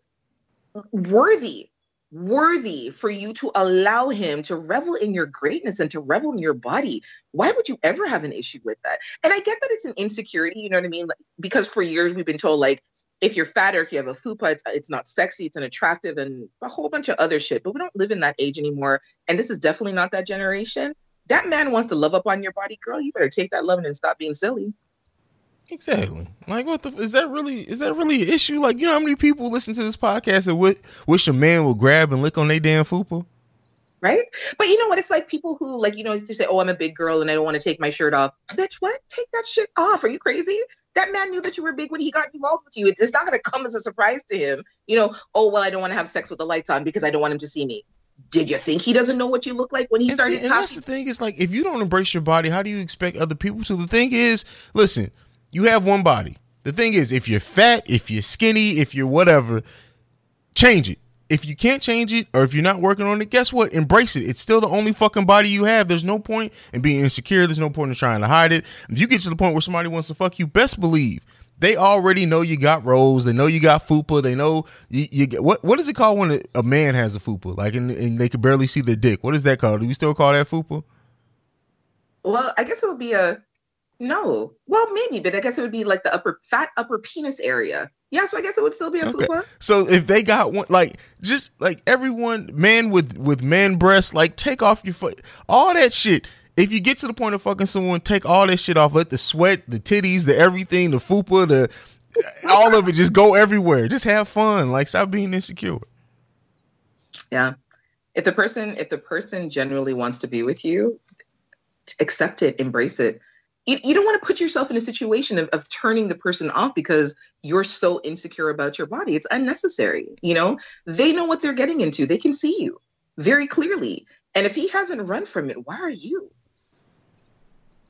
worthy worthy for you to allow him to revel in your greatness and to revel in your body. Why would you ever have an issue with that? And I get that it's an insecurity, you know what I mean? Like, because for years we've been told like if you're fat or if you have a fupa, it's, it's not sexy, it's unattractive, and a whole bunch of other shit. But we don't live in that age anymore. And this is definitely not that generation. That man wants to love up on your body, girl. You better take that loving and stop being silly. Exactly. Like, what the is that really? Is that really an issue? Like, you know how many people listen to this podcast and w- wish a man would grab and lick on their damn fupa? Right. But you know what? It's like people who, like, you know, used to say, "Oh, I'm a big girl and I don't want to take my shirt off." Bitch, what? Take that shit off. Are you crazy? That man knew that you were big when he got involved with you. It's not going to come as a surprise to him. You know, oh well, I don't want to have sex with the lights on because I don't want him to see me. Did you think he doesn't know what you look like when he And, started see, and talking? that's the thing is like if you don't embrace your body, how do you expect other people to? The thing is, listen, you have one body. The thing is, if you're fat, if you're skinny, if you're whatever, change it. If you can't change it, or if you're not working on it, guess what? Embrace it. It's still the only fucking body you have. There's no point in being insecure. There's no point in trying to hide it. If you get to the point where somebody wants to fuck you, best believe they already know you got rolls. They know you got fupa. They know you, you get what what is it called when a, a man has a fupa? Like and, and they can barely see their dick. What is that called? Do we still call that fupa? Well, I guess it would be a no. Well, maybe, but I guess it would be like the upper fat upper penis area. Yeah, so I guess it would still be a Okay. fupa. So if they got one, like just like everyone, man with with man breasts, like take off your foot, all that shit. If you get to the point of fucking someone, take all that shit off. Let the sweat, the titties, the everything, the fupa, the all of it just go everywhere. Just have fun. Like stop being insecure. Yeah. If the person if the person generally wants to be with you, accept it, embrace it. You, you don't want to put yourself in a situation of, of turning the person off because you're so insecure about your body. It's unnecessary. You know, they know what they're getting into. They can see you very clearly. And if he hasn't run from it, why are you?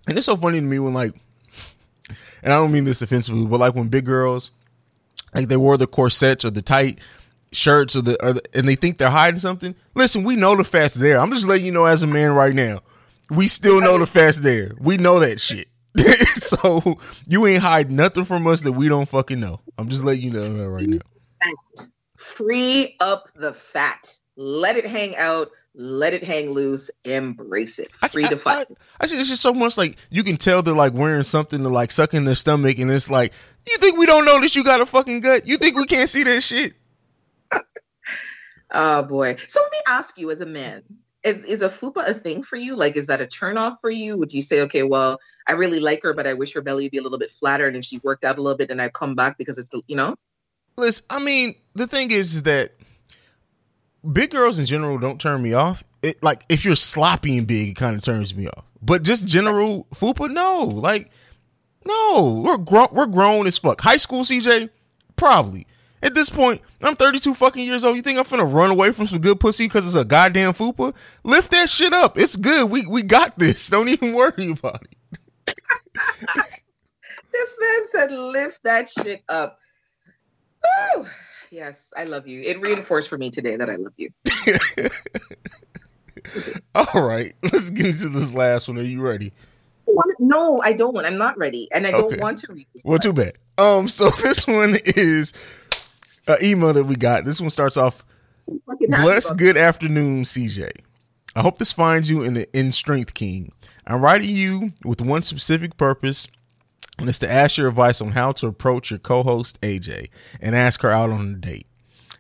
And it's so funny to me when like, and I don't mean this offensively, but like when big girls, like they wore the corsets or the tight shirts or the, or the and they think they're hiding something. Listen, we know the fat's there. I'm just letting you know as a man right now, we still know the fat's there. We know that shit. so you ain't hide nothing from us that we don't fucking know. I'm just letting you know that right now. Free up the fat. Let it hang out. Let it hang loose. Embrace it. Free I, to fight. I, I see it's just so much like you can tell they're like wearing something to like suck in their stomach, and it's like, you think we don't know that you got a fucking gut? You think we can't see that shit? Oh boy. So let me ask you as a man, is is a fupa a thing for you? Like is that a turn off for you? Would you say, okay, well, I really like her, but I wish her belly would be a little bit flatter and if she worked out a little bit and I come back because it's you know? Listen, I mean, the thing is, is that big girls in general don't turn me off. It like if you're sloppy and big, it kind of turns me off. But just general fupa, no. Like, no, we're grown. We're grown as fuck. High school, CJ, probably. At this point, I'm 32 fucking years old. You think I'm finna run away from some good pussy because it's a goddamn fupa? Lift that shit up. It's good. We we got this. Don't even worry about it. This man said lift that shit up. Woo! Yes, I love you. It reinforced for me today that I love you. All right, let's get into this last one. Are you ready? No, I don't. Want. I'm not ready. And I don't want to read. Well, too bad. Um, so this one is an email that we got. This one starts off Bless good afternoon, CJ. I hope this finds you in the in strength, King. I'm writing you with one specific purpose, and it's to ask your advice on how to approach your co-host AJ and ask her out on a date.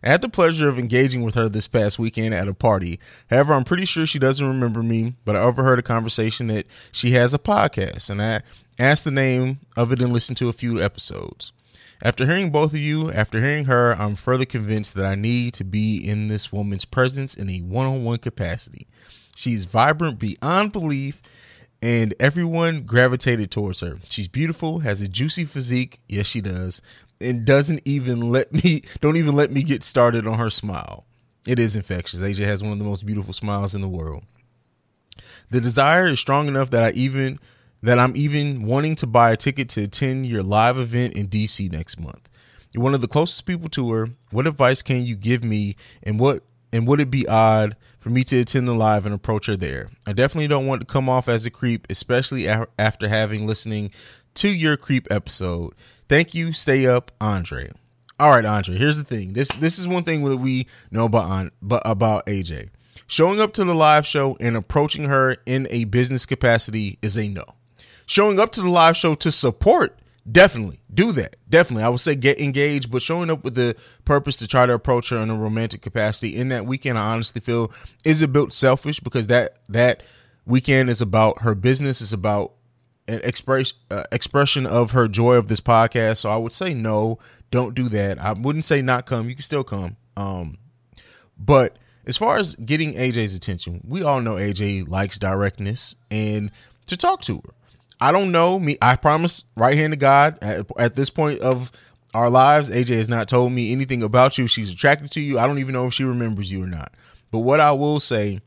I had the pleasure of engaging with her this past weekend at a party. However, I'm pretty sure she doesn't remember me, but I overheard a conversation that she has a podcast, and I asked the name of it and listened to a few episodes. After hearing both of you, after hearing her, I'm further convinced that I need to be in this woman's presence in a one on one capacity. She's vibrant beyond belief, and everyone gravitated towards her. She's beautiful, has a juicy physique, yes, she does, and doesn't even let me, don't even let me get started on her smile. It is infectious. AJ has one of the most beautiful smiles in the world. The desire is strong enough that I even that I'm even wanting to buy a ticket to attend your live event in DC next month. You're one of the closest people to her. What advice can you give me and what and would it be odd for me to attend the live and approach her there? I definitely don't want to come off as a creep, especially after having listening to your creep episode. Thank you. Stay up, Andre. All right, Andre. Here's the thing. This this is one thing that we know about but about AJ. Showing up to the live show and approaching her in a business capacity is a no. Showing up to the live show to support, definitely do that. Definitely, I would say get engaged, but showing up with the purpose to try to approach her in a romantic capacity in that weekend, I honestly feel is a bit selfish because that that weekend is about her business, is about an express uh, expression of her joy of this podcast. So I would say no, don't do that. I wouldn't say not come. You can still come. Um, but as far as getting AJ's attention, we all know AJ likes directness and to talk to her. I don't know me. I promise, right hand to God, at, at this point of our lives, AJ has not told me anything about you. She's attracted to you. I don't even know if she remembers you or not. But what I will say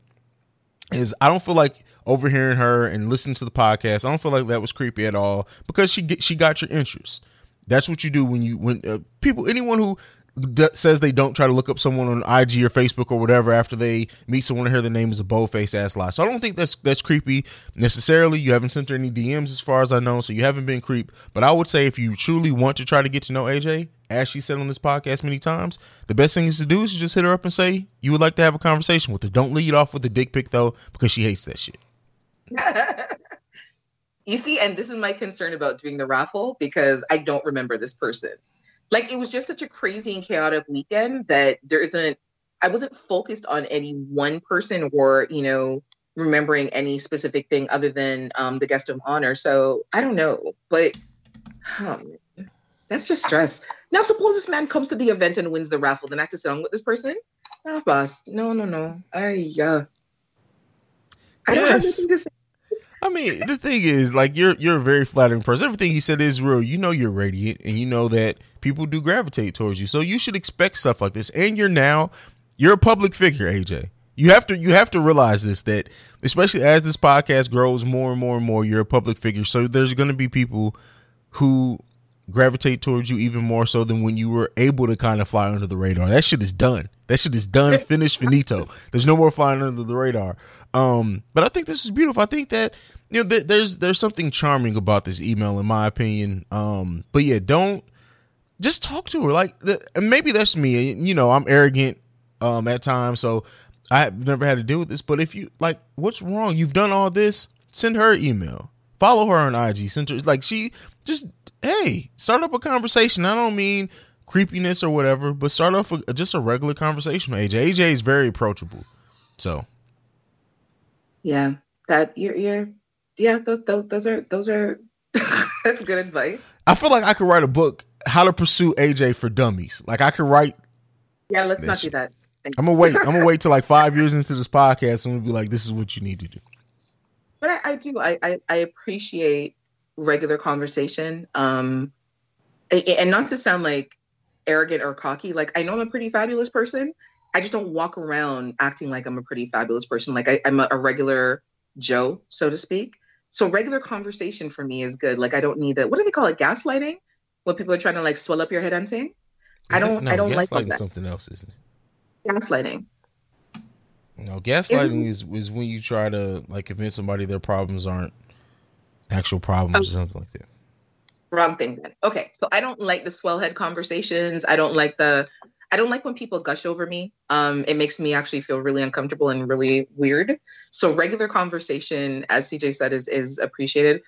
is, I don't feel like overhearing her and listening to the podcast. I don't feel like that was creepy at all because she get, she got your interest. That's what you do when you when uh, people anyone who says they don't try to look up someone on IG or Facebook or whatever after they meet someone and hear their name is a bold face ass lie. So I don't think that's that's creepy necessarily. You haven't sent her any DMs as far as I know, so you haven't been creep. But I would say if you truly want to try to get to know AJ, as she said on this podcast many times, the best thing is to do is just hit her up and say you would like to have a conversation with her. Don't lead off with a dick pic though, because she hates that shit. you see, and this is my concern about doing the raffle because I don't remember this person. Like it was just such a crazy and chaotic weekend that there isn't I wasn't focused on any one person or, you know, remembering any specific thing other than um, the guest of honor. So I don't know, but um, that's just stress. Now, suppose this man comes to the event and wins the raffle, then I have to sit on with this person. Ah, boss, no, no, no. I yeah. I don't have Yes. anything to say. I mean, the thing is, like, you're you're a very flattering person. Everything he said is real. You know you're radiant, and you know that people do gravitate towards you. So you should expect stuff like this. And you're now you're a public figure, AJ. You have to you have to realize this that especially as this podcast grows more and more and more, you're a public figure. So there's going to be people who gravitate towards you even more so than when you were able to kind of fly under the radar. That shit is done. That shit is done, finished, finito. There's no more flying under the radar. Um, but I think this is beautiful. I think that you know th- there's there's something charming about this email, in my opinion. Um, but yeah, don't just talk to her. Like, the, and maybe that's me. You know, I'm arrogant um at times, so I've never had to deal with this. But if you like, what's wrong? You've done all this. Send her an email. Follow her on IG. Send her like she just hey start up a conversation. I don't mean creepiness or whatever, but start off with just a regular conversation with AJ. AJ is very approachable. So Yeah, that you're, you're yeah, those, those, those are, those are, that's good advice. I feel like I could write a book, How to Pursue AJ for Dummies. Like I could write. Yeah, let's not do that. Thank I'm gonna wait. I'm gonna wait till like five years into this podcast and we'll be like, this is what you need to do. But I, I do, I, I, I appreciate regular conversation. Um, and not to sound like arrogant or cocky. Like I know I'm a pretty fabulous person. I just don't walk around acting like I'm a pretty fabulous person. Like I, I'm a, a regular Joe, so to speak. So regular conversation for me is good. Like I don't need that. What do they call it? Gaslighting? What people are trying to like swell up your head on saying? I Is that- don't- I don't like that. something else, isn't it? Gaslighting. No, gaslighting is is when you try to like convince somebody their problems aren't actual problems oh. or something like that. Wrong thing then. Okay. So I don't like the swellhead conversations. I don't like the I don't like when people gush over me. Um, it makes me actually feel really uncomfortable and really weird. So regular conversation, as CJ said, is is appreciated.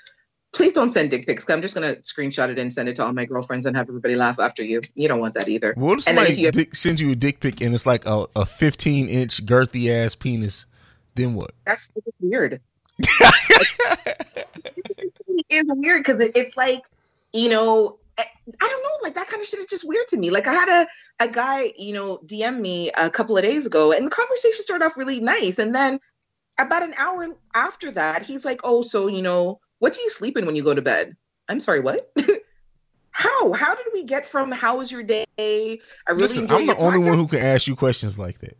Please don't send dick pics. I'm just gonna screenshot it and send it to all my girlfriends and have everybody laugh after you. You don't want that either. What if then if somebody you- dick, sends you a dick pic and it's like a, a 15 inch girthy ass penis? Then what? That's weird. it's weird because it, it's like, you know, I, I don't know, like that kind of shit is just weird to me. Like I had a a guy, you know, DM me a couple of days ago, and the conversation started off really nice, and then about an hour after that, he's like, "Oh, so you know, what do you sleep in when you go to bed?" I'm sorry, what? How? How did we get from how was your day? I really Listen, I'm the only podcast? one who can ask you questions like that.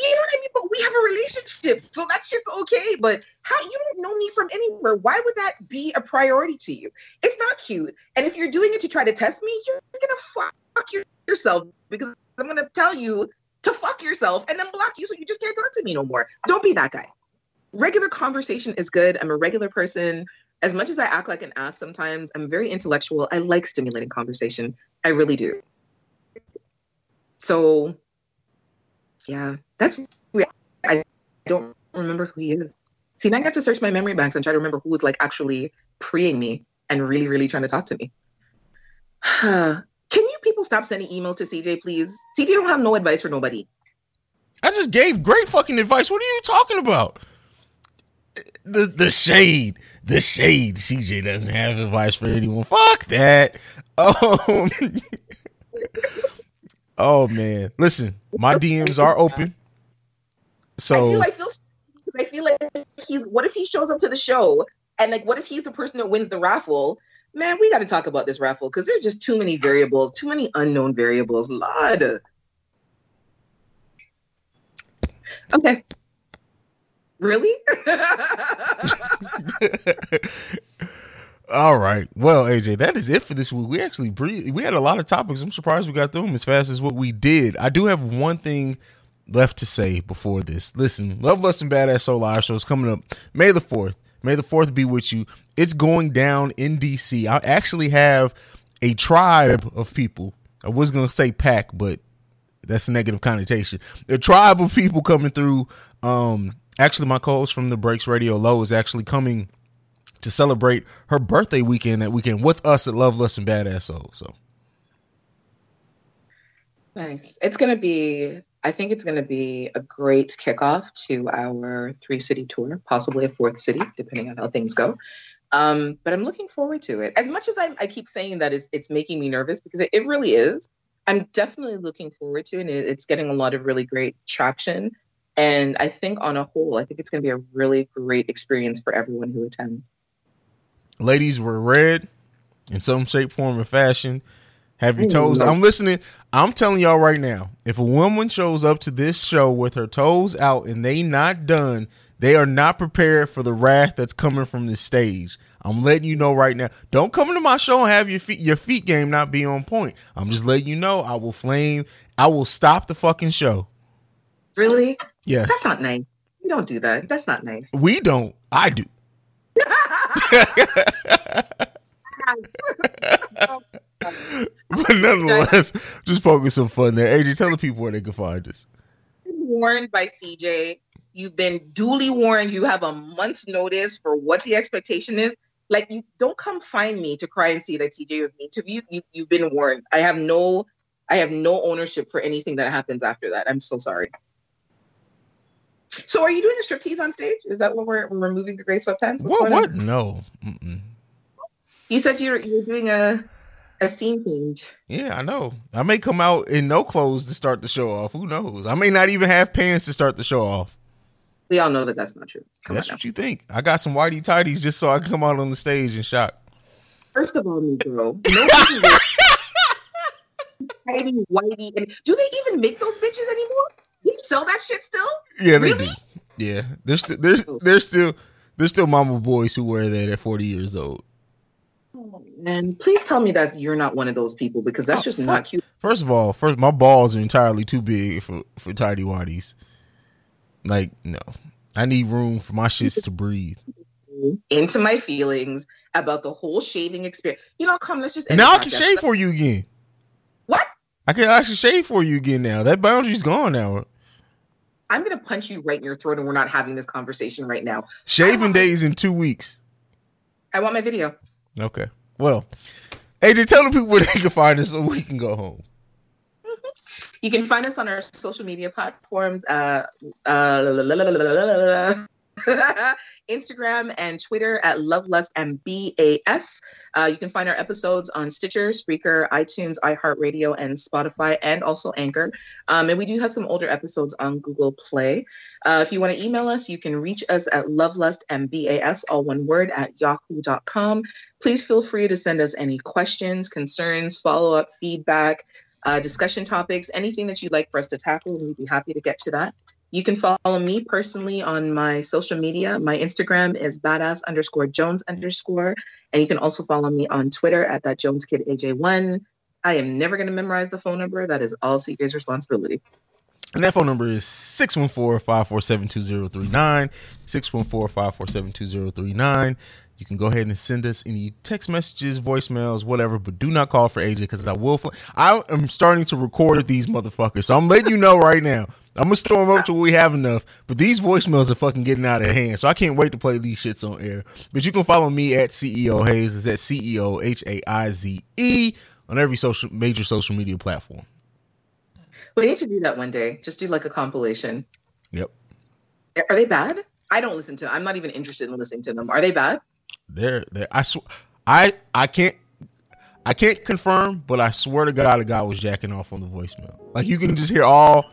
You know what I mean? But we have a relationship, so that shit's okay. But how you don't know me from anywhere? Why would that be a priority to you? It's not cute. And if you're doing it to try to test me, you're gonna fuck your, yourself because I'm gonna tell you to fuck yourself and then block you so you just can't talk to me no more. Don't be that guy. Regular conversation is good. I'm a regular person. As much as I act like an ass sometimes, I'm very intellectual. I like stimulating conversation. I really do. So yeah, that's weird. I don't remember who he is. See, now I got to search my memory banks and try to remember who was like actually preeing me and really, really trying to talk to me. Can you people stop sending emails to CJ, please? CJ don't have no advice for nobody. I just gave great fucking advice. What are you talking about? The the shade, the shade. CJ doesn't have advice for anyone. Fuck that. Um, Oh man, listen, my DMs are open. So I feel, I feel, I feel like he's. What if he shows up to the show and like, what if he's the person that wins the raffle? Man, we got to talk about this raffle because there's just too many variables, too many unknown variables. Lord. Okay. Really? All right. Well, AJ, that is it for this week. We actually breathe. We had a lot of topics. I'm surprised we got through them as fast as what we did. I do have one thing left to say before this. Listen, Love Lust and Badass Soul Live show is coming up May the 4th. May the 4th be with you. It's going down in DC. I actually have a tribe of people. I was going to say pack, but that's a negative connotation. A tribe of people coming through. Um, actually, my co-host from the Breaks Radio Low is actually coming to celebrate her birthday weekend that weekend with us at Love Lust and Badass Soul. So nice. It's gonna be. I think it's gonna be a great kickoff to our three city tour, possibly a fourth city, depending on how things go. Um, but I'm looking forward to it. As much as I, I keep saying that it's, it's making me nervous because it, it really is. I'm definitely looking forward to it. And it, it's getting a lot of really great traction. And I think on a whole, I think it's going to be a really great experience for everyone who attends ladies were red in some shape, form, or fashion. Have your toes. I'm listening. I'm telling y'all right now. If a woman shows up to this show with her toes out and they not done, they are not prepared for the wrath that's coming from this stage. I'm letting you know right now. Don't come into my show and have your feet your feet game not be on point. I'm just letting you know. I will flame. I will stop the fucking show. Really? Yes. That's not nice. We don't do that. That's not nice. We don't. I do. but nonetheless, just poking some fun there. AJ, tell the people where they can find us. Warned by CJ. You've been duly warned. You have a month's notice for what the expectation is. Like, you don't come find me to cry and see that CJ was mean to you. You you've been warned. I have no, I have no ownership for anything that happens after that. I'm so sorry. So, are you doing a striptease on stage? Is that what we're, we're removing the gray sweatpants? What's what? What? No. Mm-mm. You said you're you're doing a a scene change. Yeah, I know. I may come out in no clothes to start the show off. Who knows? I may not even have pants to start the show off. We all know that that's not true. Come that's what you think. I got some whitey tidies just so I can come out on the stage and shock. First of all, Negro, tidy whitey, and do they even make those bitches anymore? You sell that shit still? Yeah, they really? do. Yeah, there's st- there's oh. there's still there's still mama boys who wear that at 40 years old. And please tell me that you're not one of those people because that's oh, just not cute. First of all, first my balls are entirely too big for for tidy whities. Like no, I need room for my shits to breathe. Into my feelings about the whole shaving experience. You know, come let's just now I can shave for you again. What? I can actually shave for you again now. That boundary's gone now. I'm gonna punch you right in your throat, and we're not having this conversation right now. Shaving days in two weeks. I want my video. Okay. Well, AJ, tell the people where they can find us so we can go home. You can find us on our social media platforms. Uh, uh, Instagram and Twitter at Love Lust and. Uh, you can find our episodes on Stitcher, Spreaker, iTunes, iHeartRadio, and Spotify, and also Anchor. Um, and we do have some older episodes on Google Play. Uh, if you want to email us, you can reach us at lovelustmbas, all one word, at yahoo.com. Please feel free to send us any questions, concerns, follow-up, feedback, uh, discussion topics, anything that you'd like for us to tackle, and we'd be happy to get to that. You can follow me personally on my social media. My Instagram is badass underscore Jones underscore. And you can also follow me on Twitter at that Jones Kid AJ1. I am never going to memorize the phone number. That is all CJ's responsibility. And that phone number is 614-547-2039. 614-547-2039. You can go ahead and send us any text messages, voicemails, whatever, but do not call for AJ because I will. Fl- I am starting to record these motherfuckers, so I'm letting you know right now. I'm gonna storm up till we have enough, but these voicemails are fucking getting out of hand, so I can't wait to play these shits on air. But you can follow me at CEO Hayes. is at CEO H A I Z E on every social major social media platform. We need to do that one day. Just do like a compilation. Yep. Are they bad? I don't listen to. I'm not even interested in listening to them. Are they bad? They're, they're I sw- I I can't I can't confirm, but I swear to God, a guy was jacking off on the voicemail. Like you can just hear all.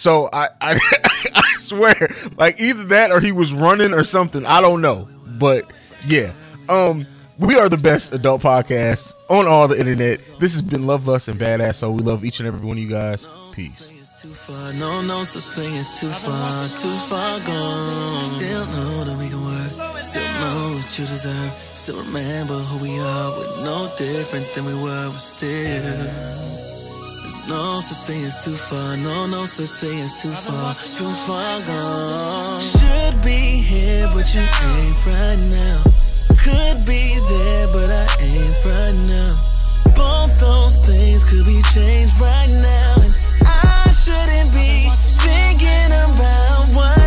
So I I, I swear, like either that or he was running or something. I don't know, but yeah. Um, we are the best adult podcast on all the internet. This has been Love, Lust, and Badass. So we love each and every one of you guys. Peace. Too far, no, no such thing too far, too far gone. Still know that we can work, still know what you deserve. Still remember who we are, we're no different than we were, but still. No such thing as too far, no, no such thing as too far, too far gone. Should be here, but you ain't right now. Could be there, but I ain't right now. Both those things could be changed right now. And I shouldn't be thinking about